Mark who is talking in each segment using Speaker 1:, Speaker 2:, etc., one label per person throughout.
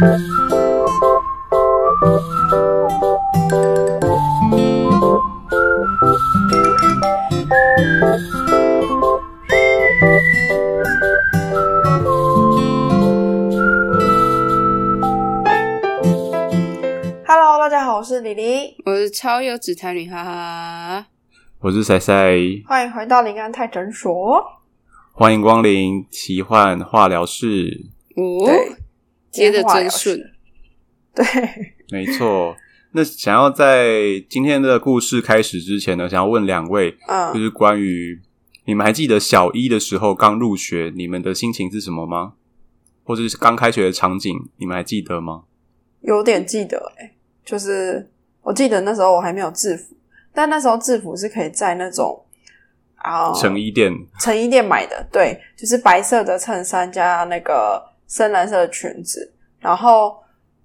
Speaker 1: Hello，大家好，我是李黎，
Speaker 2: 我是超有纸才女，哈哈。
Speaker 3: 我是塞塞，
Speaker 1: 欢迎回到林安泰诊所。
Speaker 3: 欢迎光临奇幻化疗室。
Speaker 2: 哦
Speaker 1: 对，
Speaker 2: 接着
Speaker 1: 电话聊
Speaker 2: 真顺，
Speaker 1: 对，
Speaker 3: 没错，那想要在今天的故事开始之前呢，想要问两位，就
Speaker 1: 嗯，
Speaker 3: 是关于你们还记得小一的时候刚入学，你们的心情是什么吗？或者是刚开学的场景，你们还记得吗？
Speaker 1: 有点记得哎、就是我记得那时候我还没有制服，但那时候制服是可以在那种啊
Speaker 3: 成衣店。
Speaker 1: 成衣店买的，对，就是白色的衬衫加那个深蓝色的裙子。然后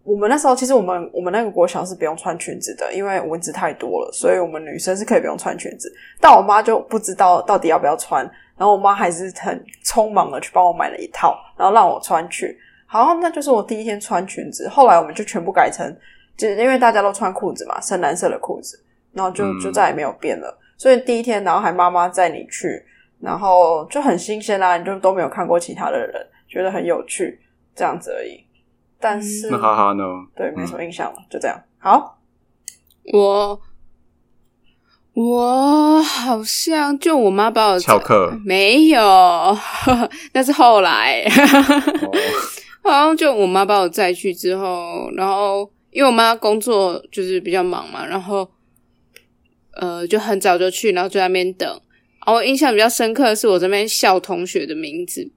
Speaker 1: 我们那时候其实我们我们那个国小是不用穿裙子的，因为蚊子太多了，所以我们女生是可以不用穿裙子。但我妈就不知道到底要不要穿，然后我妈还是很匆忙的去帮我买了一套，然后让我穿去。好，那就是我第一天穿裙子。后来我们就全部改成，就是因为大家都穿裤子嘛，深蓝色的裤子，然后就
Speaker 3: 嗯
Speaker 1: 就再也没有变了。所以第一天，然后还妈妈载你去，然后就很新鲜啦，你就都没有看过其他的人，觉得很有趣，这样子而已。但是，
Speaker 3: 那哈哈呢？
Speaker 1: 对，没什么印象了，就这样。好，
Speaker 2: 我我好像就我妈把我
Speaker 3: 翘课
Speaker 2: 没有，那是后来，
Speaker 3: 哦
Speaker 2: 好像就我妈把我载去之后，然后因为我妈工作就是比较忙嘛，然后呃就很早就去，然后就在那边等。然后我印象比较深刻的是我这边笑同学的名字，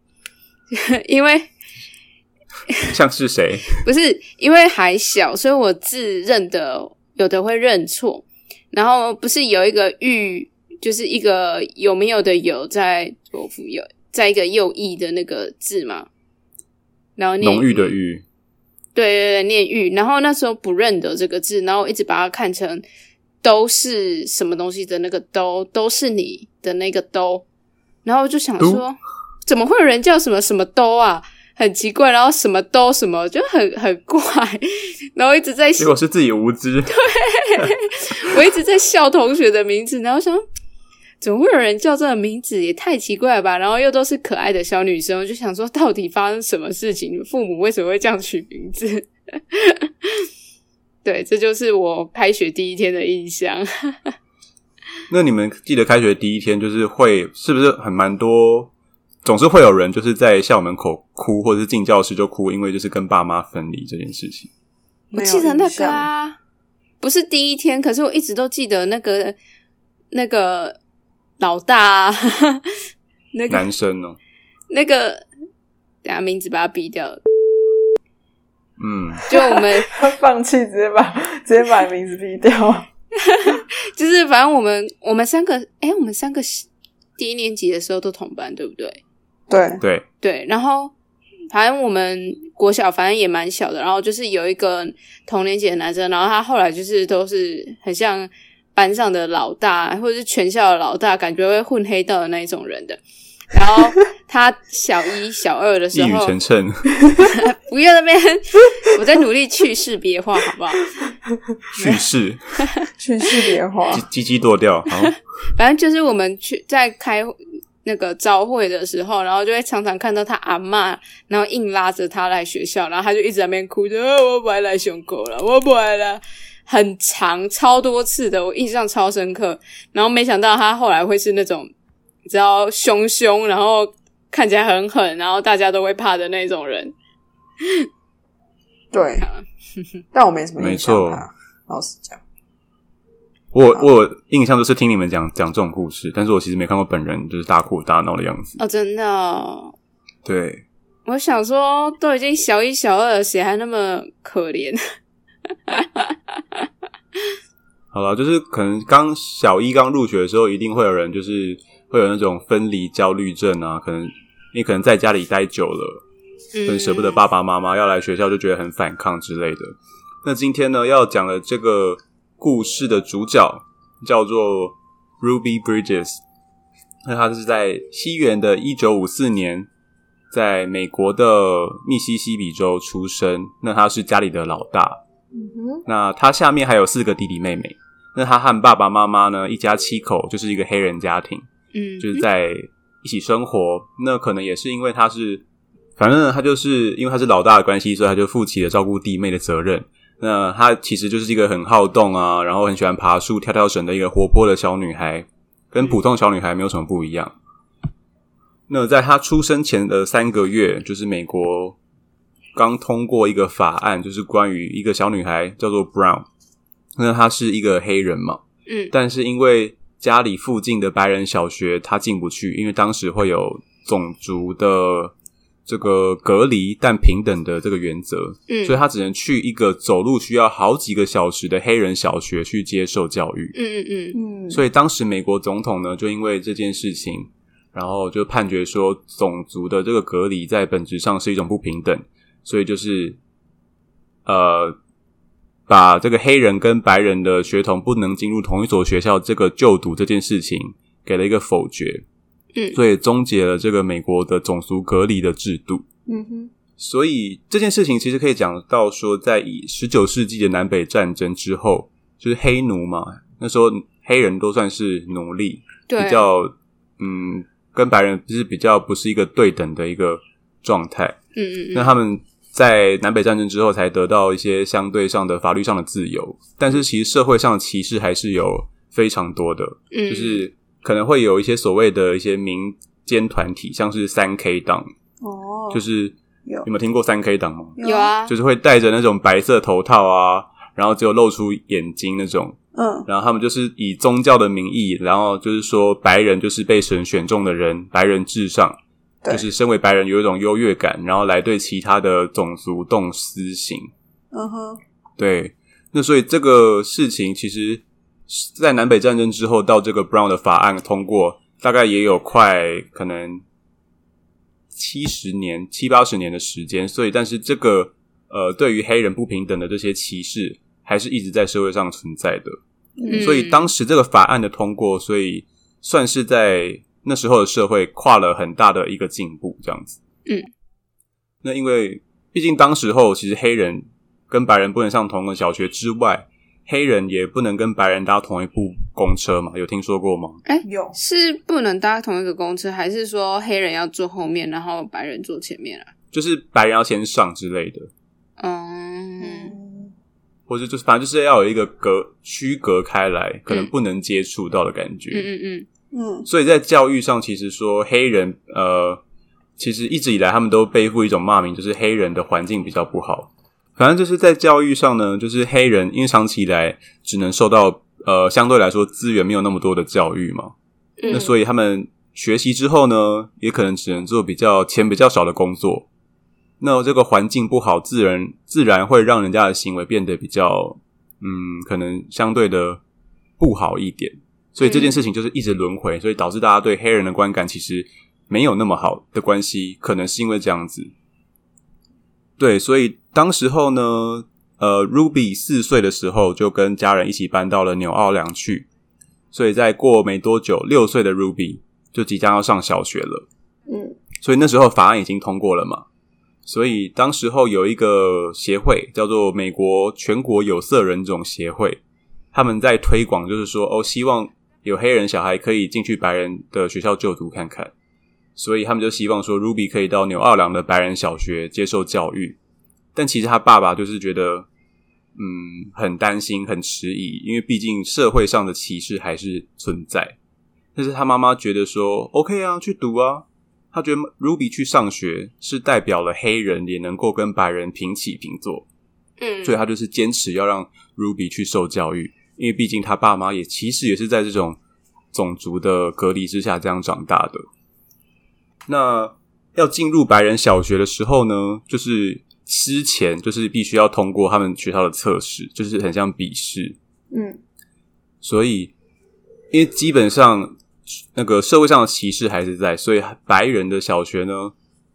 Speaker 2: 因为
Speaker 3: 像是谁？
Speaker 2: 不是因为还小，所以我字认的有的会认错。然后不是有一个玉，就是一个有没有的有在左辅右，在一个右翼的那个字嘛。然后念
Speaker 3: 浓郁的郁，
Speaker 2: 对对对，念玉。然后那时候不认得这个字，然后我一直把它看成都是什么东西的那个都，都是你的那个都。然后就想说，怎么会有人叫什么什么都啊？很奇怪，然后什么都什么就很很怪，然后一直在
Speaker 3: 结果是自己无知。
Speaker 2: 对 我一直在笑同学的名字，然后想怎么会有人叫这个名字，也太奇怪了吧？然后又都是可爱的小女生，我就想说，到底发生什么事情？父母为什么会这样取名字？对，这就是我开学第一天的印象。
Speaker 3: 那你们记得开学第一天就是会是不是很蛮多？总是会有人就是在校门口哭，或者是进教室就哭，因为就是跟爸妈分离这件事情。
Speaker 2: 我记得那个，啊，不是第一天，可是我一直都记得那个那个老大、啊，那个
Speaker 3: 男生哦，
Speaker 2: 那个，等下名字把他逼掉了。
Speaker 3: 嗯，
Speaker 2: 就我们
Speaker 1: 放弃，直接把直接把名字逼掉。
Speaker 2: 就是反正我们我们三个，哎、我们三个第一年级的时候都同班，对不对？
Speaker 1: 对，
Speaker 3: 对，
Speaker 2: 对，然后反正我们国小反正也蛮小的，然后就是有一个同年级的男生，然后他后来就是都是很像班上的老大，或者是全校的老大，感觉会混黑道的那一种人的。然后他小一、小二的时候
Speaker 3: 语成，谶，
Speaker 2: 不要那边，我在努力去识别化，好不好？
Speaker 3: 去世，
Speaker 1: 去世别化。
Speaker 3: 鸡鸡剁掉。好，
Speaker 2: 反正就是我们去在开那个招会的时候，然后就会常常看到他阿嬷，然后硬拉着他来学校，然后他就一直在那边哭着、呃我不爱来胸口了，我不爱了。很长，超多次的，我印象超深刻。然后没想到他后来会是那种，你知道凶凶，然后看起来很狠，然后大家都会怕的那种人。
Speaker 1: 对，但我没什么印象
Speaker 3: 没错
Speaker 1: 啊。老实讲，
Speaker 3: 我我有印象就是听你们讲讲这种故事，但是我其实没看过本人就是大哭大闹的样子。
Speaker 2: 哦，真的哦、
Speaker 3: 对，
Speaker 2: 我想说，都已经小一、小二了，谁还那么可怜？
Speaker 3: 好了，就是可能刚小一刚入学的时候，一定会有人就是会有那种分离焦虑症啊，可能你可能在家里待久了，很舍不得爸爸妈妈，要来学校就觉得很反抗之类的。那今天呢，要讲的这个故事的主角叫做 Ruby Bridges，那他是在西元的一九五四年在美国的密西西比州出生，那他是家里的老大。那他下面还有四个弟弟妹妹。那他和爸爸妈妈呢，一家七口，就是一个黑人家庭，
Speaker 2: 嗯，
Speaker 3: 就是在一起生活。那可能也是因为他是，反正他就是因为他是老大的关系，所以他就负起了照顾弟妹的责任。那她其实就是一个很好动啊，然后很喜欢爬树、跳跳绳的一个活泼的小女孩，跟普通小女孩没有什么不一样。那在她出生前的三个月，就是美国刚通过一个法案，就是关于一个小女孩叫做 Brown，那她是一个黑人嘛，
Speaker 2: 嗯
Speaker 3: 但是因为家里附近的白人小学她进不去，因为当时会有种族的这个隔离但平等的这个原则，
Speaker 2: 嗯，
Speaker 3: 所以他只能去一个走路需要好几个小时的黑人小学去接受教育。
Speaker 2: 嗯嗯嗯。
Speaker 1: 嗯，
Speaker 3: 所以当时美国总统呢，就因为这件事情，然后就判决说，种族的这个隔离在本质上是一种不平等，所以就是呃，把这个黑人跟白人的学童不能进入同一所学校这个就读这件事情给了一个否决，
Speaker 2: 嗯。
Speaker 3: 所以终结了这个美国的种族隔离的制度。
Speaker 1: 嗯哼，
Speaker 3: 所以这件事情其实可以讲到说，在以十九世纪的南北战争之后，就是黑奴嘛，那时候黑人都算是奴隶，
Speaker 2: 对，
Speaker 3: 比较嗯，跟白人就是比较不是一个对等的一个状态。
Speaker 2: 嗯嗯嗯，
Speaker 3: 那他们在南北战争之后才得到一些相对上的法律上的自由，但是其实社会上的歧视还是有非常多的，
Speaker 2: 嗯。
Speaker 3: 就是可能会有一些所谓的一些民间团体，像是三 K 党，
Speaker 1: 哦，
Speaker 3: 就是
Speaker 1: 有。
Speaker 3: 有没有听过三 K 党吗？
Speaker 2: 有，啊，
Speaker 3: 就是会戴着那种白色头套啊，然后只有露出眼睛那种，
Speaker 1: 嗯。
Speaker 3: 然后他们就是以宗教的名义，然后就是说白人就是被神选中的人，白人至上，
Speaker 1: 对。
Speaker 3: 就是身为白人有一种优越感，然后来对其他的种族动私刑。
Speaker 1: 嗯哼，
Speaker 3: 对，那所以这个事情其实，在南北战争之后，到这个 Brown 的法案通过，大概也有快可能七十年、七八十年的时间。所以，但是这个呃，对于黑人不平等的这些歧视，还是一直在社会上存在的。
Speaker 2: 嗯
Speaker 3: 所以当时这个法案的通过，所以算是在那时候的社会跨了很大的一个进步，这样子。
Speaker 2: 嗯，
Speaker 3: 那因为毕竟当时候其实黑人跟白人不能上同一个小学之外，黑人也不能跟白人搭同一部公车嘛，有听说过吗？
Speaker 1: 哎有，
Speaker 2: 是不能搭同一个公车，还是说黑人要坐后面，然后白人坐前面啊？
Speaker 3: 就是白人要先上之类的，
Speaker 2: 嗯
Speaker 1: 嗯
Speaker 3: 或者就是反正就是要有一个隔区隔开来，可能
Speaker 2: 嗯
Speaker 3: 不能接触到的感觉。
Speaker 2: 嗯嗯嗯
Speaker 1: 嗯
Speaker 3: 所以在教育上，其实说黑人，呃，其实一直以来他们都背负一种骂名，就是黑人的环境比较不好。反正就是在教育上呢，就是黑人因为长期以来只能受到呃相对来说资源没有那么多的教育嘛，
Speaker 2: 嗯，
Speaker 3: 那所以他们学习之后呢，也可能只能做比较钱比较少的工作。那这个环境不好，自然自然会让人家的行为变得比较，嗯，可能相对的不好一点。所以这件事情就是一直轮回，所以导致大家对黑人的观感其实没有那么好的关系，可能是因为这样子。对，所以当时候呢，呃，Ruby 四岁的时候就跟家人一起搬到了纽奥良去，所以在过没多久，六岁的 Ruby 就即将要上小学了。
Speaker 1: 嗯
Speaker 3: 所以那时候法案已经通过了嘛，所以当时候有一个协会叫做美国全国有色人种协会，他们在推广，就是说哦，希望有黑人小孩可以进去白人的学校就读看看，所以他们就希望说 Ruby 可以到纽奥良的白人小学接受教育，但其实他爸爸就是觉得。嗯，很担心，很迟疑，因为毕竟社会上的歧视还是存在。但是他妈妈觉得说，OK 啊，去读啊，他觉得 Ruby 去上学是代表了黑人也能够跟白人平起平坐，
Speaker 2: 嗯，
Speaker 3: 所以他就是坚持要让 Ruby 去受教育，因为毕竟他爸妈也其实也是在这种种族的隔离之下这样长大的。那要进入白人小学的时候呢，就是之前就是必须要通过他们学校的测试，就是很像笔试，
Speaker 1: 嗯。
Speaker 3: 所以因为基本上那个社会上的歧视还是在，所以白人的小学呢，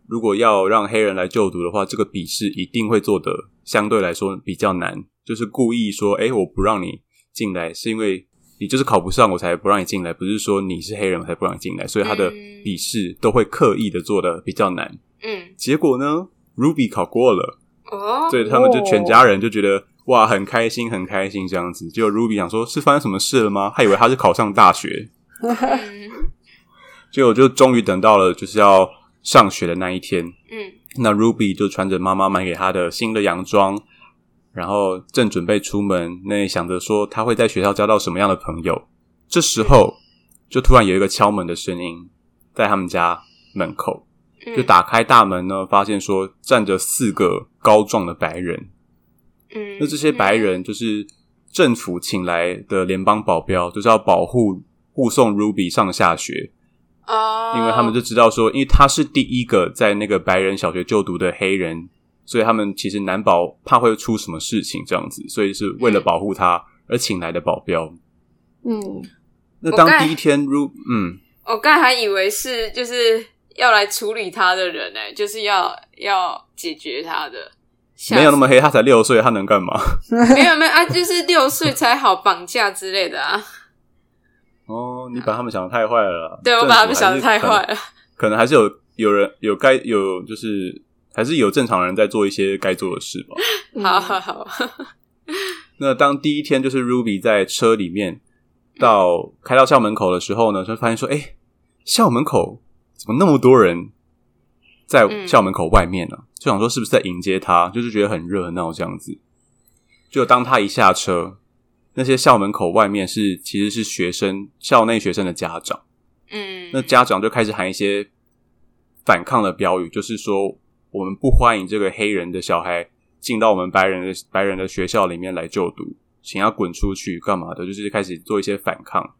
Speaker 3: 如果要让黑人来就读的话，这个笔试一定会做的相对来说比较难，就是故意说，哎，我不让你进来，是因为你就是考不上，我才不让你进来，不是说你是黑人我才不让你进来，所以他的
Speaker 2: 嗯
Speaker 3: 笔试都会刻意的做的比较难，
Speaker 2: 嗯，
Speaker 3: 结果呢，Ruby 考过了，
Speaker 2: 哦，
Speaker 3: 所以他们就全家人就觉得哇，很开心，很开心这样子。结果 Ruby 想说，是发生什么事了吗？他以为他是考上大学，
Speaker 2: 嗯
Speaker 3: 结果就终于等到了就是要上学的那一天。
Speaker 2: 嗯
Speaker 3: 那 Ruby 就穿着妈妈买给她的新的洋装，然后正准备出门，那想着说他会在学校交到什么样的朋友。这时候，就突然有一个敲门的声音在他们家门口，
Speaker 2: 嗯，
Speaker 3: 就打开大门呢，发现说站着四个高壮的白人。
Speaker 2: 嗯，
Speaker 3: 那这些白人就是政府请来的联邦保镖，就是要保护护送 Ruby 上下学。
Speaker 2: 哦，
Speaker 3: 因为他们就知道说，因为他是第一个在那个白人小学就读的黑人，所以他们其实难保怕会出什么事情这样子，所以是为了保护他而请来的保镖。
Speaker 1: 嗯，
Speaker 3: 那当第一天如，嗯，
Speaker 2: 我刚才还以为是就是要来处理他的人呢、就是要要解决他的，
Speaker 3: 没有那么黑，他才六岁，他能干嘛？
Speaker 2: 没有没有啊，就是六岁才好绑架之类的啊。
Speaker 3: 哦，你把他们想的太坏了啦。
Speaker 2: 对我把他们想的太坏了。
Speaker 3: 可能，可能还是有有人有该有就是还是有正常人在做一些该做的事吧。
Speaker 2: 好 好好，
Speaker 3: 那当第一天就是 Ruby 在车里面到开到校门口的时候呢，就发现说，哎、校门口怎么那么多人在
Speaker 2: 嗯
Speaker 3: 校门口外面呢、就想说是不是在迎接他，就是觉得很热闹这样子。就当他一下车，那些校门口外面是其实是学生校内学生的家长，
Speaker 2: 嗯，
Speaker 3: 那家长就开始喊一些反抗的标语，就是说我们不欢迎这个黑人的小孩进到我们白人的白人的学校里面来就读，请他滚出去干嘛的，就是开始做一些反抗。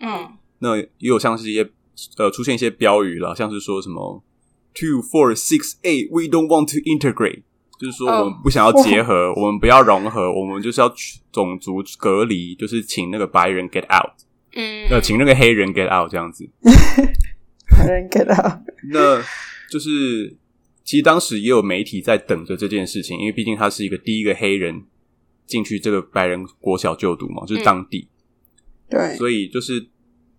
Speaker 2: 嗯。
Speaker 3: 那也有像是一些呃出现一些标语了，像是说什么 two four six eight we don't want to integrate，就是说
Speaker 2: 哦
Speaker 3: 我们不想要结合，我们不要融合，我们就是要种族隔离，就是请那个白人 get out，
Speaker 2: 嗯，
Speaker 3: 呃，请那个黑人 get out 这样子。
Speaker 1: 黑人 get out，，
Speaker 3: 那就是其实当时也有媒体在等着这件事情，因为毕竟他是一个第一个黑人进去这个白人国小就读嘛，就是当地，
Speaker 1: 对，
Speaker 3: 所以就是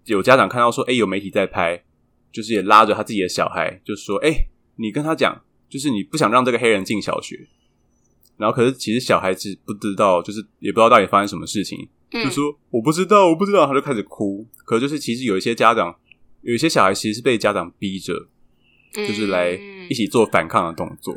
Speaker 3: 有家长看到说，哎、有媒体在拍，就是也拉着他自己的小孩，就说，哎、你跟他讲，就是你不想让这个黑人进小学。然后，可是其实小孩子不知道，就是也不知道到底发生什么事情，
Speaker 2: 嗯。
Speaker 3: 就说我不知道，我不知道，他就开始哭。可就是其实有一些家长，有一些小孩其实是被家长逼着，就是来
Speaker 2: 嗯
Speaker 3: 一起做反抗的动作。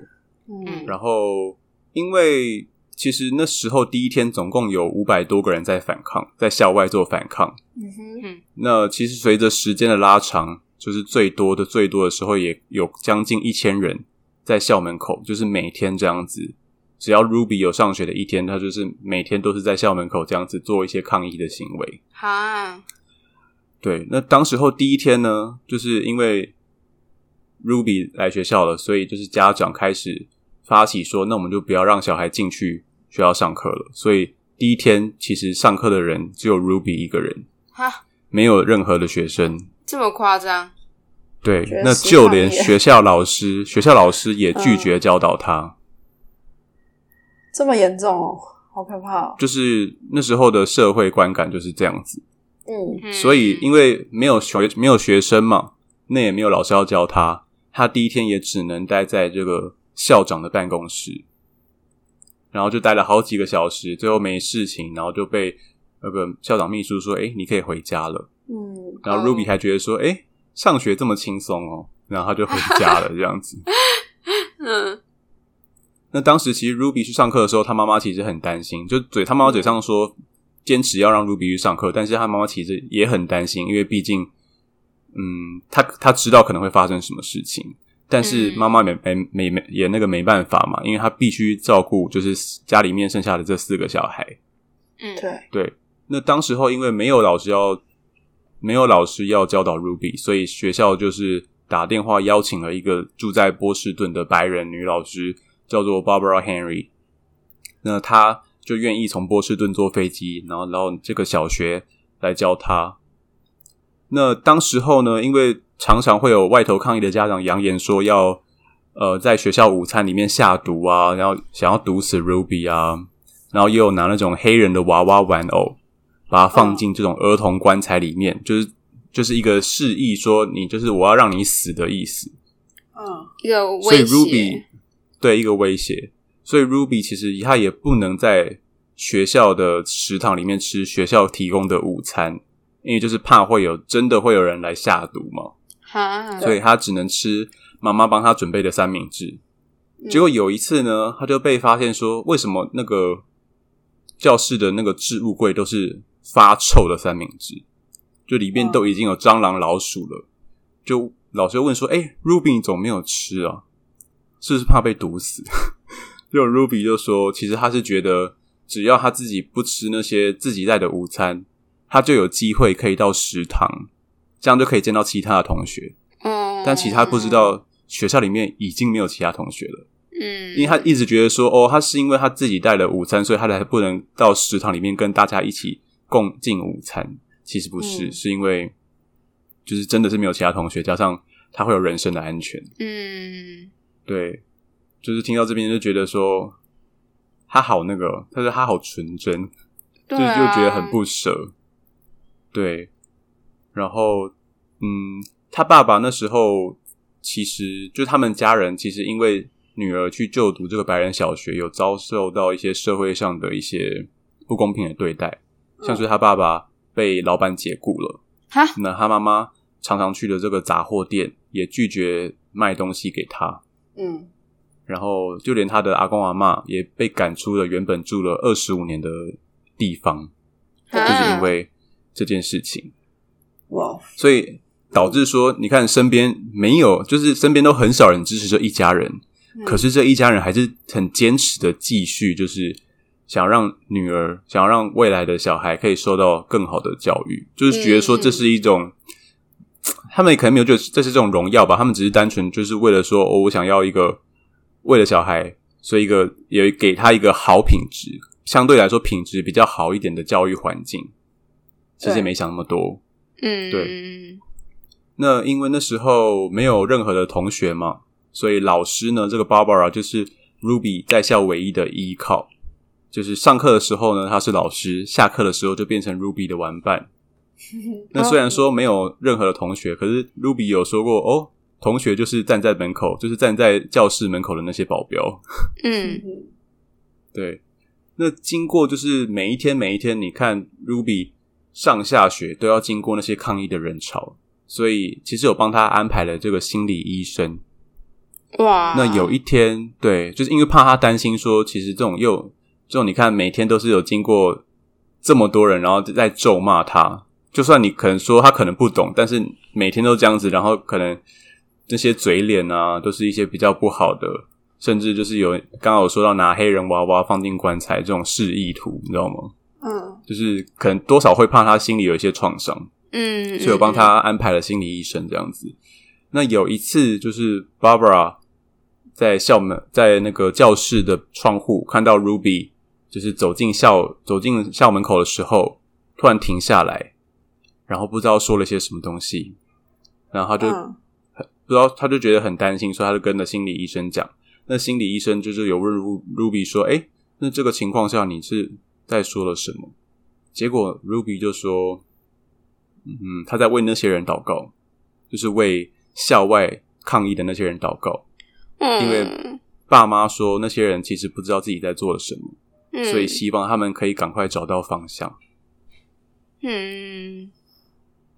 Speaker 1: 嗯
Speaker 3: 然后，因为其实那时候第一天总共有五百多个人在反抗，在校外做反抗。
Speaker 1: 嗯哼，
Speaker 3: 那其实随着时间的拉长，就是最多的最多的时候也有将近一千人在校门口，就是每天这样子。只要 Ruby 有上学的一天，他就是每天都是在校门口这样子做一些抗议的行为。
Speaker 2: 哈，
Speaker 3: 对，那当时候第一天呢，就是因为 Ruby 来学校了，所以就是家长开始发起说，那我们就不要让小孩进去学校上课了。所以第一天其实上课的人只有 Ruby 一个人，
Speaker 2: 哈，
Speaker 3: 没有任何的学生。
Speaker 2: 这么夸张？
Speaker 3: 对那就连学校老师，学校老师也拒
Speaker 1: 嗯
Speaker 3: 绝教导他。
Speaker 1: 这么严重哦，好可怕哦，
Speaker 3: 就是那时候的社会观感就是这样子。
Speaker 1: 嗯
Speaker 2: 嗯
Speaker 3: 所以因为没有学没有学生嘛，那也没有老师要教他，他第一天也只能待在这个校长的办公室，然后就待了好几个小时，最后没事情，然后就被那个校长秘书说：“哎，你可以回家了。
Speaker 1: 嗯”
Speaker 3: 然后
Speaker 2: 哦
Speaker 3: Ruby 还觉得说：“哎，上学这么轻松哦。”然后他就回家了，这样子。
Speaker 2: 嗯
Speaker 3: 那当时其实 Ruby 去上课的时候，他妈妈其实很担心，就嘴他妈妈嘴上说坚持要让 Ruby 去上课，但是他妈妈其实也很担心，因为毕竟，嗯，他他知道可能会发生什么事情，但是
Speaker 2: 嗯
Speaker 3: 妈妈没没没没也那个没办法嘛，因为他必须照顾就是家里面剩下的这四个小孩。
Speaker 2: 嗯，
Speaker 1: 对，
Speaker 3: 对，那当时候因为没有老师要没有老师要教导 Ruby，所以学校就是打电话邀请了一个住在波士顿的白人女老师，叫做 Barbara Henry。那她就愿意从波士顿坐飞机，然后然后这个小学来教她。那当时候呢，因为常常会有外头抗议的家长扬言说要呃在学校午餐里面下毒啊，然后想要毒死 Ruby 啊，然后也有拿那种黑人的娃娃玩偶，把它放进这种儿童棺材里面，就是就是一个示意说你就是我要让你死的意思。
Speaker 1: 嗯
Speaker 2: 一个
Speaker 3: 所以
Speaker 2: 威胁
Speaker 3: Ruby 对一个威胁，所以 Ruby 其实他也不能在学校的食堂里面吃学校提供的午餐，因为就是怕会有真的会有人来下毒嘛，
Speaker 2: 哈，
Speaker 3: 所以他只能吃妈妈帮他准备的三明治。
Speaker 2: 嗯
Speaker 3: 结果有一次呢，他就被发现说，为什么那个教室的那个置物柜都是发臭的三明治，就里面
Speaker 1: 嗯
Speaker 3: 都已经有蟑螂、老鼠了。就老师就问说：“哎、r u b y 你怎么没有吃啊？是不是怕被毒死？” 就 Ruby 就说：“其实他是觉得，只要他自己不吃那些自己带的午餐，他就有机会可以到食堂，这样就可以见到其他的同学。
Speaker 2: 嗯，
Speaker 3: 但其实他不知，道学校里面已经没有其他同学了。”
Speaker 2: 嗯，
Speaker 3: 因为他一直觉得说，哦，他是因为他自己带了午餐，所以他才不能到食堂里面跟大家一起共进午餐。其实不是，
Speaker 1: 嗯
Speaker 3: 是因为就是真的是没有其他同学，加上他会有人身的安全。
Speaker 2: 嗯
Speaker 3: 对，就是听到这边就觉得说他好那个，他说他好纯真，就就觉得很不舍。对，然后嗯，他爸爸那时候其实就他们家人，其实因为女儿去就读这个白人小学，有遭受到一些社会上的一些不公平的对待，像是他爸爸被老板解雇了，
Speaker 2: 哈，
Speaker 3: 那他妈妈常常去的这个杂货店也拒绝卖东西给他，
Speaker 1: 嗯。
Speaker 3: 然后就连他的阿公阿嬷也被赶出了原本住了二十五年的地方，就
Speaker 2: 啊
Speaker 3: 是因为这件事情。
Speaker 1: 哇，
Speaker 3: 所以导致说，你看身边没有，就是身边都很少人支持这一家人，
Speaker 1: 嗯
Speaker 3: 可是这一家人还是很坚持的继续，就是想让女儿，想要让未来的小孩可以受到更好的教育，就是觉得说这是一种，他们也可能没有觉得这是这种荣耀吧，他们只是单纯就是为了说，哦，我想要一个为了小孩，所以一个也给他一个好品质，相对来说品质比较好一点的教育环境。其实也没想那么多，
Speaker 2: 嗯，
Speaker 3: 对那因为那时候没有任何的同学嘛，所以老师呢，这个 Barbara 就是 Ruby 在校唯一的依靠。就是上课的时候呢，他是老师；下课的时候就变成 Ruby 的玩伴。那虽然说没有任何的同学，可是 Ruby 有说过哦，同学就是站在门口，就是站在教室门口的那些保镖。
Speaker 2: 嗯
Speaker 1: 嗯
Speaker 3: 对，那经过就是每一天每一天，你看 Ruby 上下学都要经过那些抗议的人潮，所以其实有帮他安排了这个心理医生。
Speaker 2: 哇，
Speaker 3: 那有一天，对，就是因为怕他担心说，其实这种又这种你看每天都是有经过这么多人，然后在咒骂他，就算你可能说他可能不懂，但是每天都这样子，然后可能那些嘴脸啊，都是一些比较不好的，甚至就是有刚刚有说到拿黑人娃娃放进棺材这种示意图，你知道吗？
Speaker 1: 嗯
Speaker 3: 就是可能多少会怕他心里有一些创伤，
Speaker 2: 嗯，
Speaker 3: 所以我帮他安排了心理医生这样子。那有一次，就是 Barbara 在校门，在那个教室的窗户看到 Ruby，就是走进校走进校门口的时候，突然停下来，然后不知道说了些什么东西，然后他就、
Speaker 1: 嗯
Speaker 3: 不知道，他就觉得很担心，所以他就跟着心理医生讲。那心理医生就是有问 Ru- Ruby 说：“哎，那这个情况下你是在说了什么？”结果 Ruby 就说：“嗯，他在为那些人祷告，就是为校外抗议的那些人祷告。
Speaker 2: 嗯，
Speaker 3: 因为爸妈说那些人其实不知道自己在做了什么，
Speaker 2: 嗯
Speaker 3: 所以希望他们可以赶快找到方向。
Speaker 2: 嗯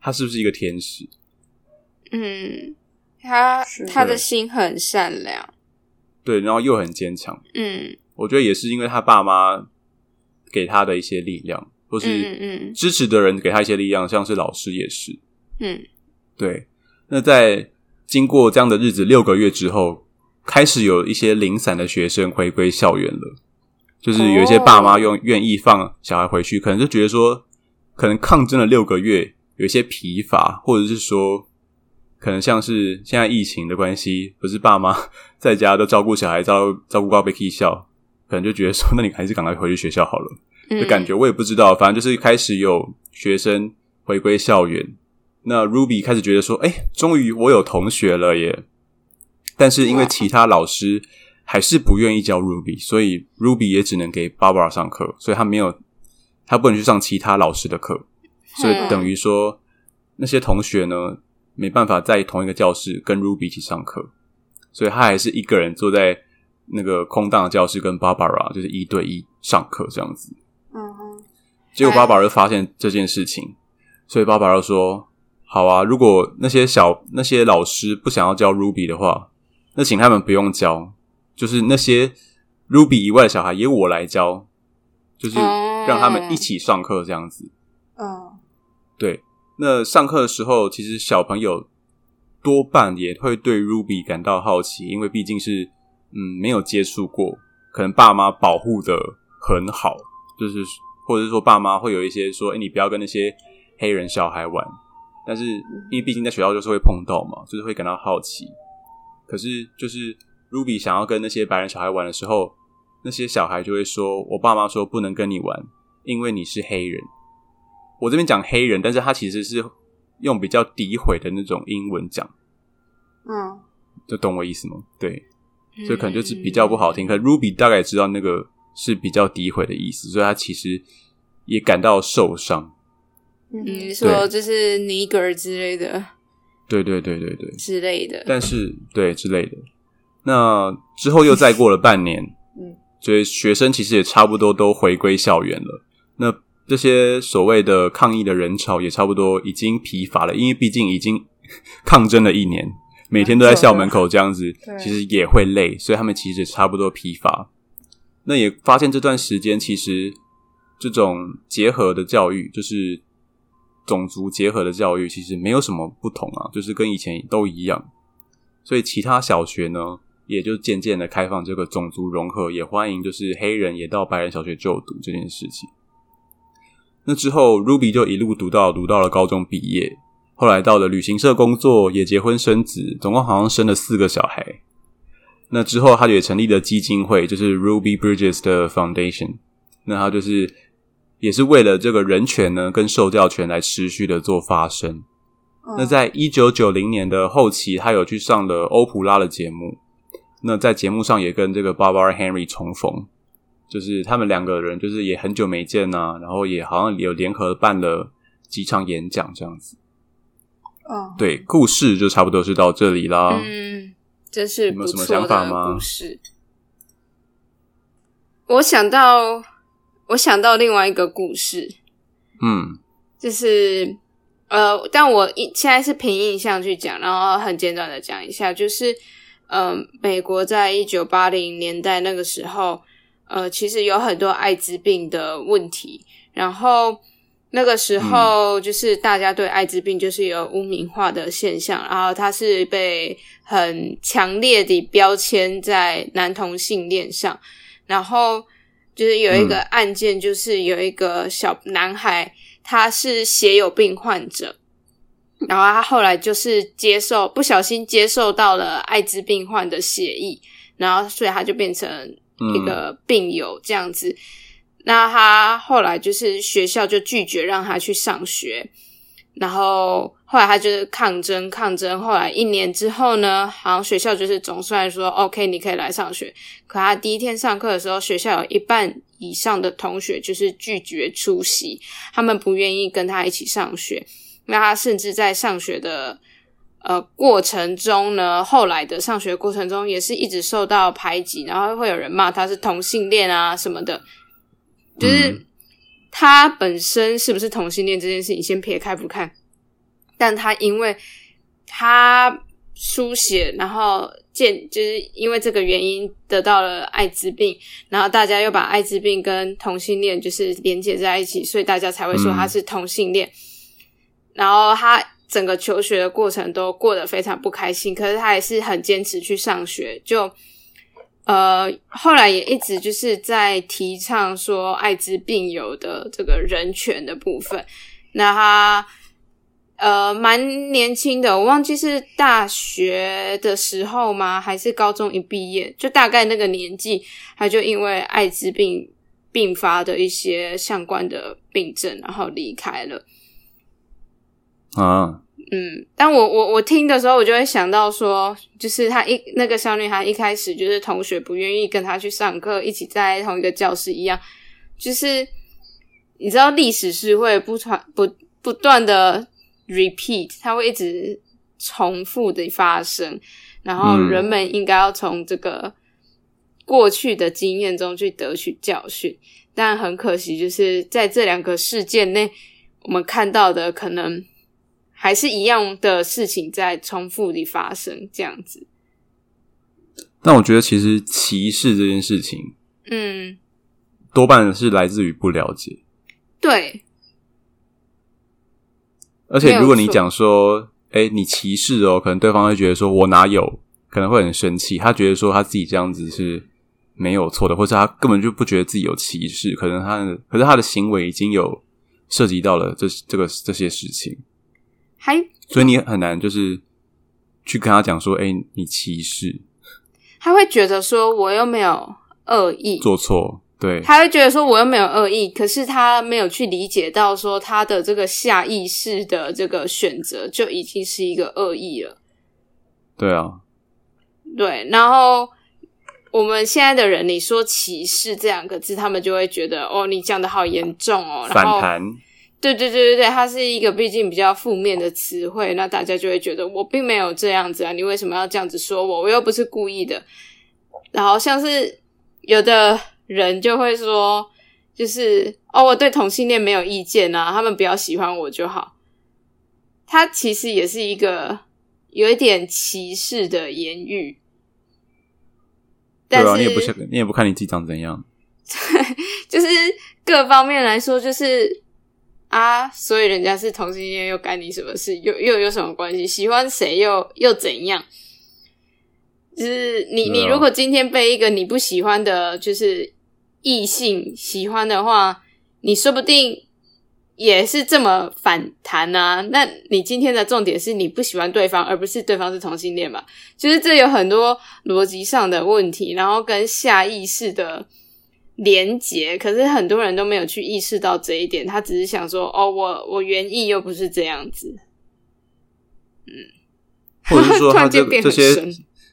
Speaker 3: 他是不是一个天使？
Speaker 2: 嗯，他他的心很善良，
Speaker 3: 对，然后又很坚强。
Speaker 2: 嗯
Speaker 3: 我觉得也是因为他爸妈给他的一些力量，或
Speaker 2: 嗯
Speaker 3: 是
Speaker 2: 嗯
Speaker 3: 支持的人给他一些力量，像是老师也是。
Speaker 2: 嗯
Speaker 3: 对，那在经过这样的日子六个月之后，开始有一些零散的学生回归校园了。就是有一些爸妈用愿意放小孩回去，可能就觉得说，可能抗争了六个月，有一些疲乏，或者是说，可能像是现在疫情的关系，不是爸妈 在家都照顾小孩，照照顾到被踢笑，可能就觉得说，那你还是赶快回去学校好了。
Speaker 2: 嗯
Speaker 3: 的感觉，我也不知道，反正就是开始有学生回归校园。那 Ruby 开始觉得说，哎、终于我有同学了耶！但是因为其他老师还是不愿意教 Ruby，所以 Ruby 也只能给 Barbara 上课，所以他没有，他不能去上其他老师的课，所以等于说那些同学呢没办法在同一个教室跟 Ruby 一起上课，所以他还是一个人坐在那个空荡的教室，跟 Barbara 就是一对一上课这样子。
Speaker 1: 嗯哼，
Speaker 3: 结果 Barbara 就发现这件事情，所以 Barbara 说：“好啊，如果那些小那些老师不想要教 Ruby 的话，那请他们不用教，就是那些 Ruby 以外的小孩也我来教，就是让他们一起上课这样子。”
Speaker 1: 嗯
Speaker 3: 对，那上课的时候，其实小朋友多半也会对 Ruby 感到好奇，因为毕竟是嗯没有接触过，可能爸妈保护的很好，就是或者是说爸妈会有一些说，哎、你不要跟那些黑人小孩玩，但是因为毕竟在学校就是会碰到嘛，就是会感到好奇。可是就是 Ruby 想要跟那些白人小孩玩的时候，那些小孩就会说，我爸妈说不能跟你玩，因为你是黑人。我这边讲黑人，但是他其实是用比较诋毁的那种英文讲，
Speaker 1: 嗯
Speaker 3: 就懂我意思吗？对，所以可能就是比较不好听。可 Ruby 大概知道那个是比较诋毁的意思，所以他其实也感到受伤。
Speaker 1: 嗯
Speaker 2: 你说就是 nigger 之类的
Speaker 3: 对对对对对，
Speaker 2: 之类的，
Speaker 3: 但是对之类的。那之后又再过了半年，
Speaker 1: 嗯，
Speaker 3: 所以学生其实也差不多都回归校园了。那这些所谓的抗议的人潮也差不多已经疲乏了，因为毕竟已经 抗争了一年，每天都在校门口这样子，其实也会累，所以他们其实差不多疲乏。那也发现这段时间其实这种结合的教育，就是种族结合的教育，其实没有什么不同啊，就是跟以前都一样。所以其他小学呢，也就渐渐的开放这个种族融合，也欢迎就是黑人也到白人小学就读这件事情。那之后，Ruby 就一路读到读到了高中毕业，后来到了旅行社工作，也结婚生子，总共好像生了四个小孩。那之后，他也成立了基金会，就是 Ruby Bridges 的 Foundation。那他就是也是为了这个人权呢，跟受教权来持续的做发声。那在一九九零年的后期，他有去上了欧普拉的节目。那在节目上也跟这个 Barbara Henry 重逢，就是他们两个人就是也很久没见呐、然后也好像有联合办了几场演讲这样子。
Speaker 1: 嗯，
Speaker 3: 对，故事就差不多是到这里啦。
Speaker 2: 嗯，这是不
Speaker 3: 有什么
Speaker 2: 错
Speaker 3: 想法吗
Speaker 2: 故事。我想到，我想到另外一个故事，
Speaker 3: 嗯
Speaker 2: 就是呃，但我一现在是凭印象去讲，然后很简短的讲一下，就是嗯、呃美国在一九八零年代那个时候，呃，其实有很多艾滋病的问题，然后那个时候就是大家对艾滋病就是有污名化的现象，然后它是被很强烈的标签在男同性恋上，然后就是有一个案件，就是有一个小男孩。他是血友病患者，然后他后来就是接受不小心接受到了艾滋病患的血液，然后所以他就变成一个病友这样子。那他后来就是学校就拒绝让他去上学，然后后来他就是抗争抗争，后来一年之后呢，好像学校就是总算说 OK，你可以来上学。可他第一天上课的时候，学校有一半以上的同学就是拒绝出席，他们不愿意跟他一起上学。那他甚至在上学的呃过程中呢，后来的上学过程中也是一直受到排挤，然后会有人骂他是同性恋啊什么的。就是
Speaker 3: 嗯
Speaker 2: 他本身是不是同性恋这件事情先撇开不看，但他因为他书写，然后见就是因为这个原因得到了艾滋病，然后大家又把艾滋病跟同性恋就是连接在一起，所以大家才会说他是同性恋。然后他整个求学的过程都过得非常不开心，可是他还是很坚持去上学，就呃后来也一直就是在提倡说艾滋病友的这个人权的部分。那他呃蛮年轻的，我忘记是大学的时候吗？还是高中一毕业，就大概那个年纪，他就因为艾滋病并发的一些相关的病症，然后离开了。
Speaker 3: 啊，
Speaker 2: 嗯，但我我我听的时候，我就会想到说，就是她一那个小女孩一开始就是同学不愿意跟她去上课，一起在同一个教室一样，就是你知道历史是会不传不不断的 repeat，它会一直重复的发生，然后人们应该要从这个过去的经验中去得取教训。但很可惜，就是在这两个事件内，我们看到的可能还是一样的事情在重复地发生，这样子。
Speaker 3: 但我觉得，其实歧视这件事情，
Speaker 2: 嗯，
Speaker 3: 多半是来自于不了解。
Speaker 2: 对。
Speaker 3: 而且，如果你讲说，哎，你歧视哦，可能对方会觉得说，我哪有，可能会很生气。他觉得说他自己这样子是没有错的，或者他根本就不觉得自己有歧视。可能他，可是他的行为已经有涉及到了这这个这些事情，
Speaker 2: 还
Speaker 3: 所以你很难就是去跟他讲说，哎，你歧视。
Speaker 2: 他会觉得说，我又没有恶意，
Speaker 3: 做错。对，
Speaker 2: 他会觉得说我又没有恶意，可是他没有去理解到说他的这个下意识的这个选择就已经是一个恶意了。
Speaker 3: 对啊，
Speaker 2: 对。然后我们现在的人，你说歧视这两个字，他们就会觉得哦，你讲的好严重哦。
Speaker 3: 反弹。
Speaker 2: 对对对对对，它是一个毕竟比较负面的词汇，那大家就会觉得我并没有这样子啊，你为什么要这样子说我？我又不是故意的。然后像是有的。人就会说，就是哦，我对同性恋没有意见啊，他们比较喜欢我就好。他其实也是一个有一点歧视的言语，
Speaker 3: 对啊，你也不想，你也不看你自己长怎样，对
Speaker 2: 就是各方面来说，就是啊，所以人家是同性恋又干你什么事？又又有什么关系？喜欢谁又又怎样？就是你，你如果今天被一个你不喜欢的，就是。异性喜欢的话，你说不定也是这么反弹啊。那你今天的重点是你不喜欢对方，而不是对方是同性恋吧？就是这有很多逻辑上的问题，然后跟下意识的连结。可是很多人都没有去意识到这一点，他只是想说：“哦，我我原意又不是这样子。”
Speaker 3: 嗯，或者是说 他这这些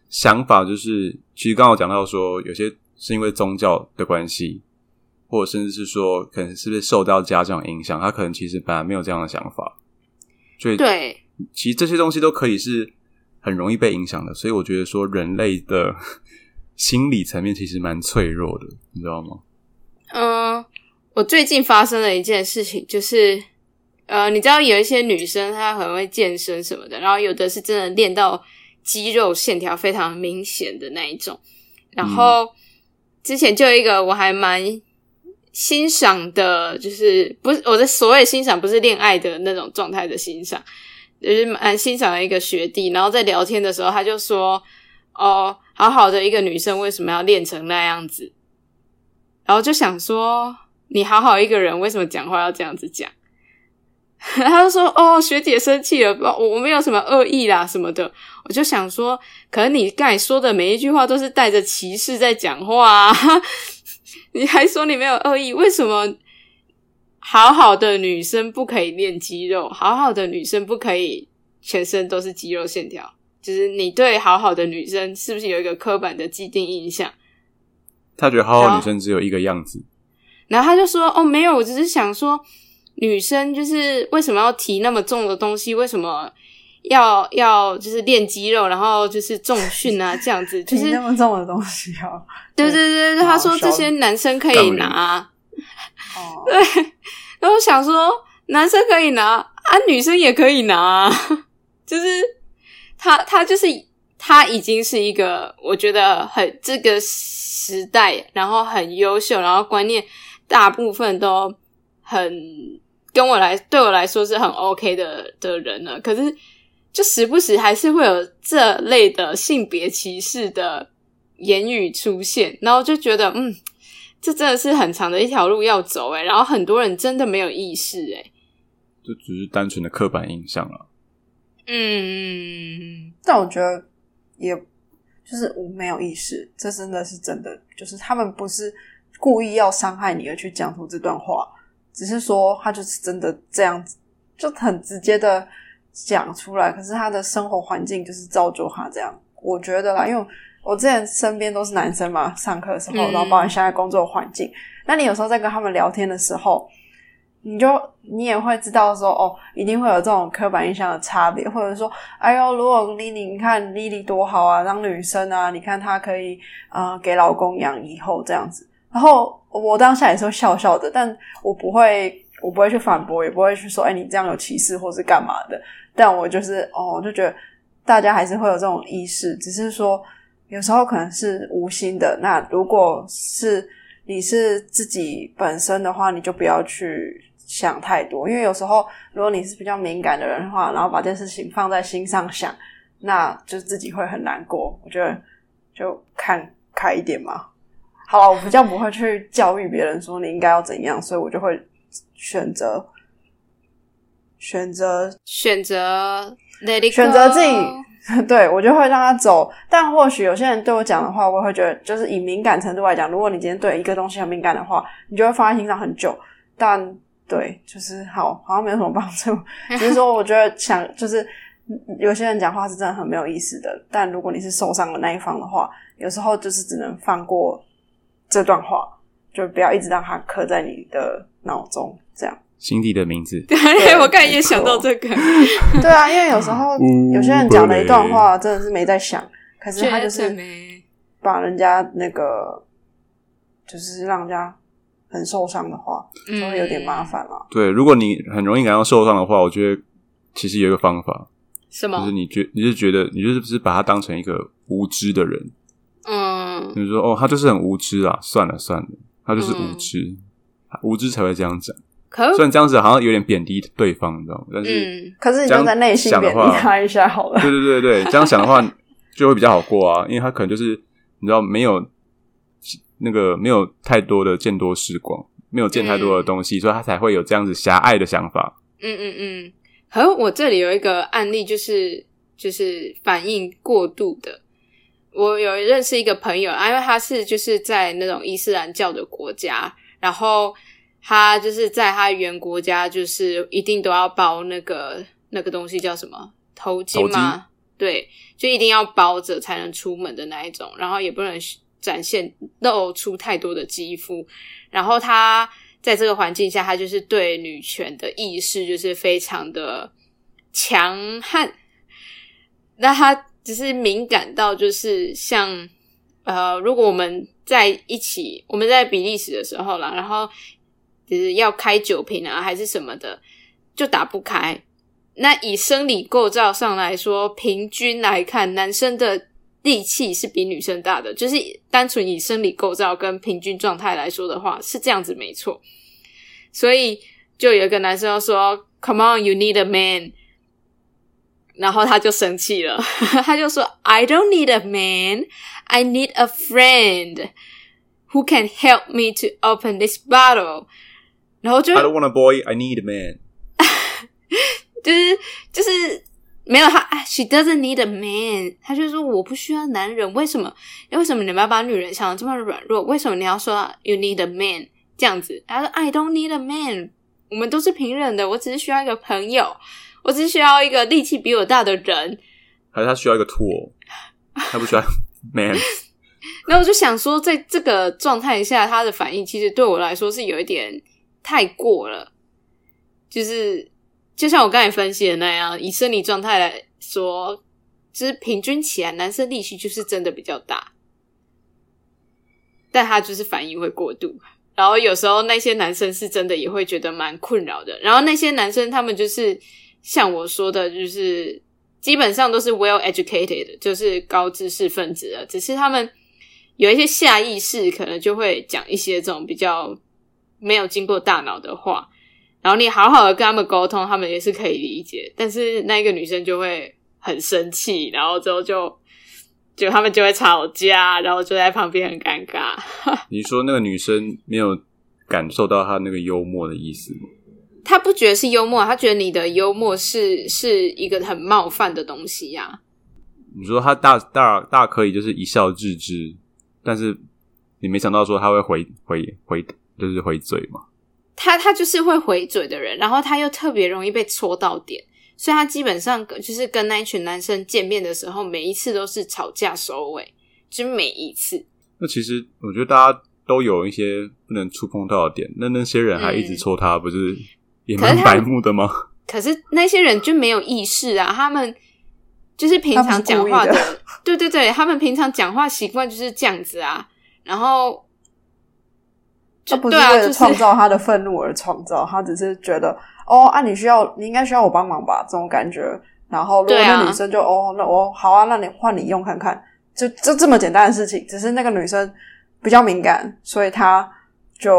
Speaker 3: 想法，就是其实刚好讲到说有些。是因为宗教的关系，或者甚至是说，可能是不是受到家长影响，他可能其实本来没有这样的想法，所以
Speaker 2: 对，
Speaker 3: 其实这些东西都可以是很容易被影响的。所以我觉得说，人类的心理层面其实蛮脆弱的，你知道吗？
Speaker 2: 嗯，我最近发生了一件事情，就是呃，你知道有一些女生她很会健身什么的，然后有的是真的练到肌肉线条非常明显的那一种，然后。之前就有一个我还蛮欣赏的，就是不是我的所谓欣赏，不是恋爱的那种状态的欣赏，就是蛮欣赏的一个学弟。然后在聊天的时候，他就说：“哦，好好的一个女生为什么要练成那样子？”然后就想说：“你好好一个人，为什么讲话要这样子讲？” 他就说：“哦，学姐生气了，我我没有什么恶意啦，什么的。”我就想说，可能你刚才说的每一句话都是带着歧视在讲话，啊 你还说你没有恶意？为什么好好的女生不可以练肌肉？好好的女生不可以全身都是肌肉线条？就是你对好好的女生是不是有一个刻板的既定印象？
Speaker 3: 他觉得好好女生只有一个样子，
Speaker 2: 然后他就说：“哦，没有，我只是想说。”女生就是为什么要提那么重的东西？为什么要要就是练肌肉，然后就是重训啊？这样子就是
Speaker 1: 那么重的东西啊？
Speaker 2: 对对对对，他说这些男生可以拿，对，然后想说男生可以拿啊，女生也可以拿，就是他他就是他已经是一个我觉得很这个时代，然后很优秀，然后观念大部分都很。跟我来，对我来说是很 OK 的的人了。可是，就时不时还是会有这类的性别歧视的言语出现，然后就觉得，嗯，这真的是很长的一条路要走诶然后很多人真的没有意识诶
Speaker 3: 就只是单纯的刻板印象了。
Speaker 2: 嗯，
Speaker 1: 但我觉得，也就是我没有意识，这真的是真的，就是他们不是故意要伤害你而去讲出这段话。只是说他就是真的这样子，就很直接的讲出来。可是他的生活环境就是造就他这样，我觉得啦。因为我之前身边都是男生嘛，上课的时候，然后包括现在工作环境，那你有时候在跟他们聊天的时候，你就你也会知道说，哦，一定会有这种刻板印象的差别，或者说，哎呦，如果 Lily，你看 Lily 多好啊，当女生啊，你看她可以呃给老公养以后这样子。然后我当下也是笑笑的，但我不会，我不会去反驳，也不会去说，哎，你这样有歧视或是干嘛的。但我就是哦，就觉得大家还是会有这种意识，只是说有时候可能是无心的。那如果是你是自己本身的话，你就不要去想太多，因为有时候如果你是比较敏感的人的话，然后把这件事情放在心上想，那就自己会很难过。我觉得就看开一点嘛。好了，我比较不会去教育别人说你应该要怎样，所以我就会选择。选择
Speaker 2: 选择
Speaker 1: 选择自己，对我就会让他走。但或许有些人对我讲的话，我会觉得，就是以敏感程度来讲，如果你今天对一个东西很敏感的话，你就会放在心上很久。但对，就是好，好像没有什么帮助。只是说，我觉得想就是有些人讲话是真的很没有意思的。但如果你是受伤的那一方的话，有时候就是只能放过这段话，就不要一直让它刻在你的脑中，这样。
Speaker 3: 心底的名字，
Speaker 2: 对 我刚才也想到这个。
Speaker 1: 对啊，因为有时候有些人讲了一段话真的是没在想，可是他就是把人家那个就是让人家很受伤的话，就会有点麻烦了。
Speaker 3: 对，如果你很容易感到受伤的话，我觉得其实有一个方法，
Speaker 2: 什么？
Speaker 3: 就是你觉你是觉得你就是不是把他当成一个无知的人？嗯，就是说哦，他就是很无知啊，算了算了，他就是无知，无知才会这样讲。虽然这样子好像有点贬低对方，你知道吗？但是，
Speaker 1: 可是你就在内心贬低他一下好了。
Speaker 3: 对对对对，这样想的话就会比较好过啊，因为他可能就是你知道没有那个没有太多的见多识广，没有见太多的东西，所以他才会有这样子狭隘的想法。
Speaker 2: 嗯嗯嗯。和我这里有一个案例，就是就是反应过度的。我有认识一个朋友，因为他是就是在那种伊斯兰教的国家，然后。他就是在他原国家，就是一定都要包那个那个东西叫什么头巾吗？对，就一定要包着才能出门的那一种，然后也不能展现露出太多的肌肤。然后他在这个环境下，他就是对女权的意识就是非常的强悍。那他只是敏感到就是像呃，如果我们在一起，我们在比利时的时候啦，然后。就是要开酒瓶啊，还是什么的，就打不开。那以生理构造上来说，平均来看，男生的力气是比女生大的。就是单纯以生理构造跟平均状态来说的话，是这样子没错。所以就有一个男生要说：“Come on, you need a man。”然后他就生气了，他就说：“I don't need a man, I need a friend who can help me to open this bottle。”然后就
Speaker 3: I don't want a boy, I need a man。
Speaker 2: 就是就是没有他，She doesn't need a man。他就说我不需要男人，为什么？为什么你们要把女人想的这么软弱？为什么你要说 You need a man 这样子？他说 I don't need a man。我们都是平等的，我只是需要一个朋友，我只是需要一个力气比我大的人。
Speaker 3: 还是他需要一个 tool？他不需要 man。
Speaker 2: 那我就想说，在这个状态下，他的反应其实对我来说是有一点。太过了，就是就像我刚才分析的那样，以生理状态来说，就是平均起来，男生力气就是真的比较大，但他就是反应会过度，然后有时候那些男生是真的也会觉得蛮困扰的。然后那些男生他们就是像我说的，就是基本上都是 well educated，就是高知识分子了，只是他们有一些下意识，可能就会讲一些这种比较。没有经过大脑的话，然后你好好的跟他们沟通，他们也是可以理解。但是那个女生就会很生气，然后之后就就他们就会吵架，然后就在旁边很尴尬。
Speaker 3: 你说那个女生没有感受到他那个幽默的意思吗？
Speaker 2: 他不觉得是幽默，她觉得你的幽默是是一个很冒犯的东西呀。
Speaker 3: 你说他大大大可以就是一笑置之，但是你没想到说他会回回回。就是回嘴嘛，
Speaker 2: 他他就是会回嘴的人，然后他又特别容易被戳到点，所以他基本上就是跟那一群男生见面的时候，每一次都是吵架收尾，就每一次。
Speaker 3: 那其实我觉得大家都有一些不能触碰到的点，那那些人还一直戳他，不是也蛮白目的吗？
Speaker 2: 可是那些人就没有意识啊，他们就是平常讲话
Speaker 1: 他不是
Speaker 2: 对对对，他们平常讲话习惯就是这样子啊，然后就
Speaker 1: 他不是为了创造他的愤怒而创造，他只是觉得哦啊，你需要你应该需要我帮忙吧，这种感觉。然后如果那女生就、哦，那我好啊，那你换你用看看，就就这么简单的事情。只是那个女生比较敏感，所以她就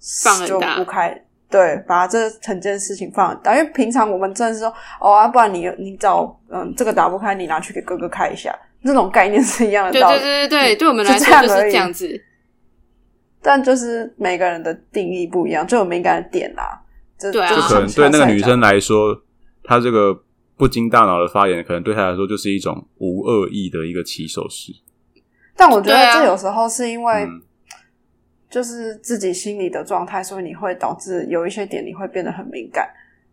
Speaker 1: 就
Speaker 2: 放就
Speaker 1: 不开。对，把这整件事情放很大，因为平常我们真的是说，哦啊，不然你你找嗯这个打不开，你拿去给哥哥开一下，这种概念是一样的
Speaker 2: 对
Speaker 1: 道理。
Speaker 2: 对对对对，对我们来说就是
Speaker 1: 这样
Speaker 2: 子。
Speaker 1: 但就是每个人的定义不一样，就有敏感的点啦。这
Speaker 2: 对啊
Speaker 1: 就
Speaker 3: 就是可能对那个女生来说，她这个不经大脑的发言，可能对她来说就是一种无恶意的一个起手式。
Speaker 1: 但我觉得这有时候是因为
Speaker 3: 嗯，
Speaker 1: 就是自己心理的状态，所以你会导致有一些点你会变得很敏感。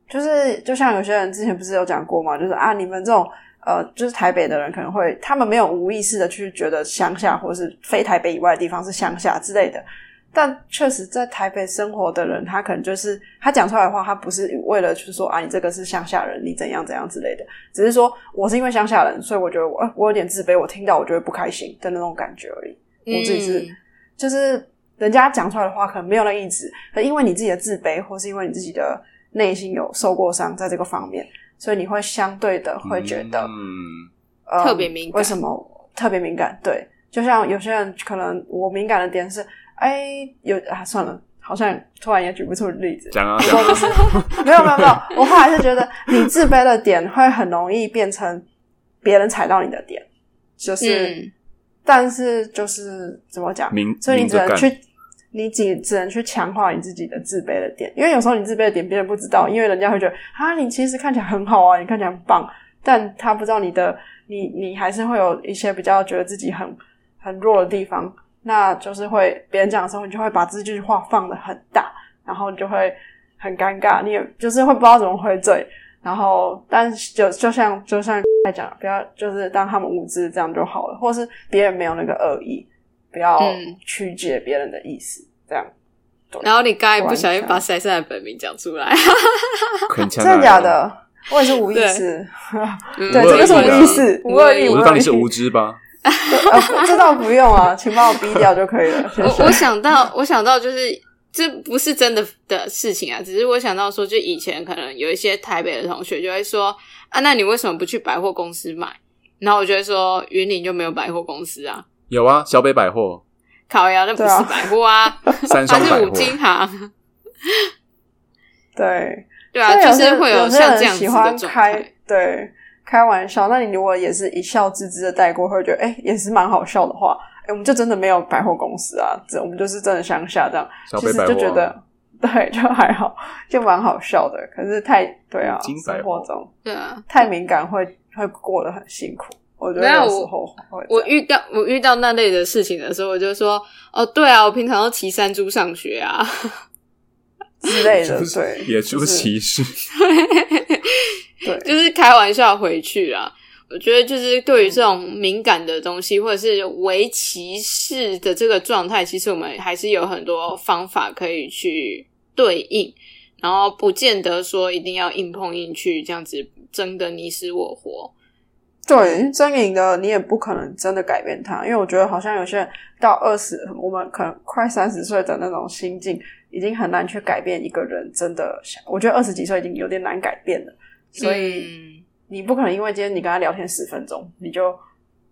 Speaker 1: 就是就像有些人之前不是有讲过嘛，就是啊，你们这种呃，就是台北的人可能会，他们没有无意识的去觉得乡下或是非台北以外的地方是乡下之类的。但确实，在台北生活的人，他可能就是他讲出来的话，他不是为了就是说啊，你这个是乡下人，你怎样怎样之类的，只是说我是因为乡下人，所以我觉得我、呃我有点自卑，我听到我就会不开心的那种感觉而已。我自己是
Speaker 2: 嗯
Speaker 1: 就是人家讲出来的话可能没有那意思，可因为你自己的自卑，或是因为你自己的内心有受过伤，在这个方面，所以你会相对的会觉得，
Speaker 3: 嗯，
Speaker 1: 呃
Speaker 2: 特别敏感。
Speaker 1: 为什么？特别敏感？对，就像有些人可能我敏感的点是，哎，有啊，算了。好像突然也举不出例子，
Speaker 3: 讲啊
Speaker 1: 不过就是没有没有没有，我后来是觉得你自卑的点会很容易变成别人踩到你的点，就是，
Speaker 2: 嗯。
Speaker 1: 但是就是怎么讲，所以你只能去，你只只能去强化你自己的自卑的点，因为有时候你自卑的点别人不知道，因为人家会觉得啊，你其实看起来很好啊，你看起来很棒，但他不知道你的，你你还是会有一些比较觉得自己很很弱的地方，那就是会别人讲的时候，你就会把这句话放的很大，然后你就会很尴尬，你也就是会不知道怎么回嘴。然后，但就就像就像在讲，不要就是当他们无知这样就好了，或是别人没有那个恶意，不要
Speaker 2: 嗯
Speaker 1: 曲解别人的意思，这样。
Speaker 2: 然后你刚才不小心把珊珊的本名讲出来，
Speaker 1: 真的假？的？我也是无意识，
Speaker 2: 嗯
Speaker 1: 对，这个是无
Speaker 3: 意啊
Speaker 1: 意识，无恶意。
Speaker 3: 我
Speaker 1: 无恶意
Speaker 3: 就当你是无知吧。
Speaker 1: 这倒不用啊，请把我逼掉就可以了。
Speaker 2: 我我想到，我想到就是这不是真的的事情啊，只是我想到说，就以前可能有一些台北的同学就会说啊，那你为什么不去百货公司买？然后我就会说，云林就没有百货公司啊，
Speaker 3: 有啊，小北百货、
Speaker 2: 烤鸭那不是百货啊，
Speaker 3: 三
Speaker 2: 它是五
Speaker 3: 双百货，
Speaker 2: 金行，
Speaker 1: 对，
Speaker 2: 对啊，就是会
Speaker 1: 有些
Speaker 2: 像这样子
Speaker 1: 人喜欢开。对开玩笑，那你如果也是一笑置之的带过，会觉得哎、也是蛮好笑的话，哎、我们就真的没有百货公司啊，这我们就是真的乡下这样，其实
Speaker 3: 小北百货啊。
Speaker 1: 就觉得 对就还好，就蛮好笑的。可是太对啊，生活中
Speaker 2: 对啊，
Speaker 1: 太敏感会会过得很辛苦，我觉得
Speaker 2: 没有
Speaker 1: 有时候会这样
Speaker 2: 我遇到我遇到那类的事情的时候，我就说哦，对啊，我平常都骑山猪上学啊。
Speaker 1: 之类的，对，
Speaker 3: 野猪
Speaker 1: 就是
Speaker 3: 骑士，
Speaker 1: 对，
Speaker 2: 就是开玩笑回去啊。我觉得就是对于这种敏感的东西，或者是为歧视的这个状态，其实我们还是有很多方法可以去对应，然后不见得说一定要硬碰硬去这样子争得你死我活。
Speaker 1: 对，真赢的你也不可能真的改变他，因为我觉得好像有些人到二十，我们可能快三十岁的那种心境，已经很难去改变一个人。真的想，我觉得二十几岁已经有点难改变了，所以
Speaker 2: 嗯
Speaker 1: 你不可能因为今天你跟他聊天十分钟，你就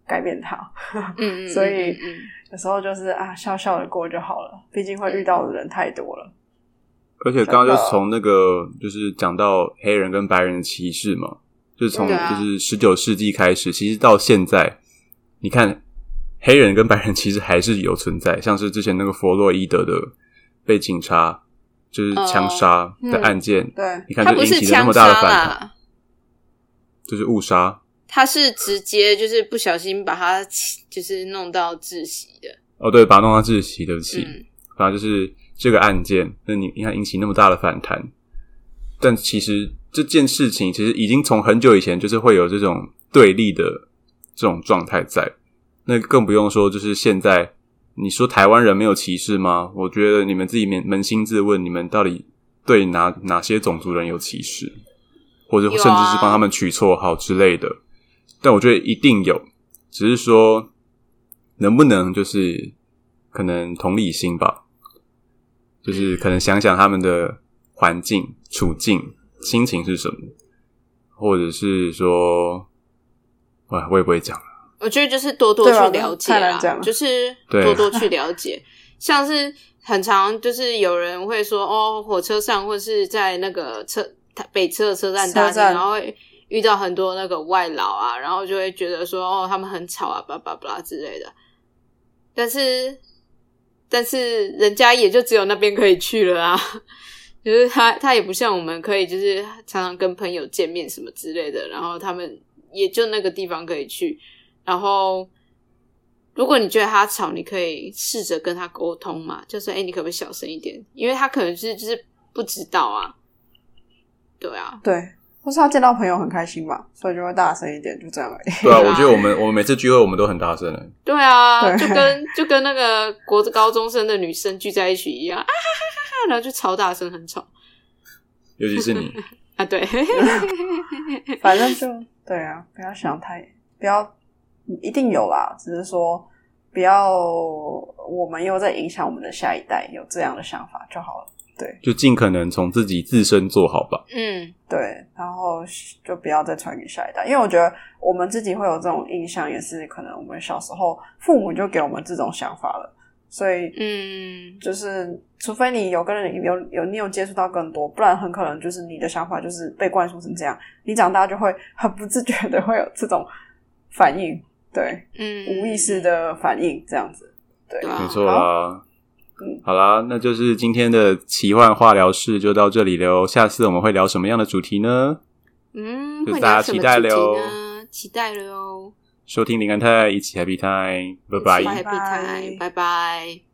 Speaker 1: 改变他。
Speaker 2: 嗯嗯，
Speaker 1: 所以有时候就是啊，笑笑的过就好了，毕竟会遇到的人太多了。
Speaker 3: 而且刚刚就从那个就是讲到黑人跟白人的歧视嘛，就是从就是十九世纪开始，其实到现在，你看黑人跟白人其实还是有存在，像是之前那个弗洛伊德的被警察就是枪杀的案件，
Speaker 1: 对，
Speaker 3: 你看就
Speaker 2: 他
Speaker 3: 引起了那么大的反弹，就是误杀。
Speaker 2: 他是直接就是不小心把他就是弄到窒息的。
Speaker 3: 哦，对，把他弄到窒息，对不起。
Speaker 2: 嗯
Speaker 3: 反正就是这个案件，那你你看引起那么大的反弹，但其实这件事情其实已经从很久以前就是会有这种对立的这种状态在，那更不用说就是现在你说台湾人没有歧视吗？我觉得你们自己扪扪心自问，你们到底对哪哪些种族人有歧视，或者甚至是帮他们取绰号之类的。但我觉得一定有，只是说能不能就是可能同理心吧，就是可能想想他们的环境、处境、心情是什么，或者是说，哇，我也不会讲。
Speaker 2: 我觉得就是多多去了解啦，
Speaker 1: 太难讲了
Speaker 2: 就是多多去了解。像是很常就是有人会说哦，火车上或是在那个车北车的车站大厅，
Speaker 1: 车站
Speaker 2: 然后会遇到很多那个外劳啊，然后就会觉得说哦，他们很吵啊，巴拉巴拉之类的。但是，但是人家也就只有那边可以去了啊。就是他，他也不像我们可以，就是常常跟朋友见面什么之类的，然后他们也就那个地方可以去。然后，如果你觉得他吵，你可以试着跟他沟通嘛，就是哎、诶你可不可以小声一点？因为他可能是就是不知道啊，对啊，
Speaker 1: 对，或是他见到朋友很开心吧，所以就会大声一点，就这样而已。
Speaker 3: 对啊，我觉得我们我们每次聚会我们都很大声的，
Speaker 2: 对啊，
Speaker 1: 对
Speaker 2: 就跟就跟那个国高中生的女生聚在一起一样，啊哈哈哈哈，然后就超大声，很吵
Speaker 3: 尤其是你。
Speaker 2: 啊，对，
Speaker 1: 反正就对啊，不要想太，不要一定有啦，只是说不要我们又在影响我们的下一代有这样的想法就好了。对
Speaker 3: 就尽可能从自己自身做好吧。
Speaker 2: 嗯
Speaker 1: 对，然后就不要再传给下一代，因为我觉得我们自己会有这种印象，也是可能我们小时候父母就给我们这种想法了，所以
Speaker 2: 嗯，
Speaker 1: 就是除非你有跟人有有你有接触到更多，不然很可能就是你的想法就是被灌输成这样，你长大就会很不自觉的会有这种反应，对，
Speaker 2: 嗯，
Speaker 1: 无意识的反应这样子，对，
Speaker 3: 没错啦。
Speaker 1: 嗯
Speaker 3: 好啦，那就是今天的奇幻化疗室就到这里喽。下次我们会聊什么样的主题呢？
Speaker 2: 嗯，
Speaker 3: 就大家期待
Speaker 2: 主题
Speaker 3: 喽？
Speaker 2: 期待了哦，
Speaker 3: 收听林安泰，一起 Happy Time，拜拜
Speaker 2: 一起。Happy Time，拜拜。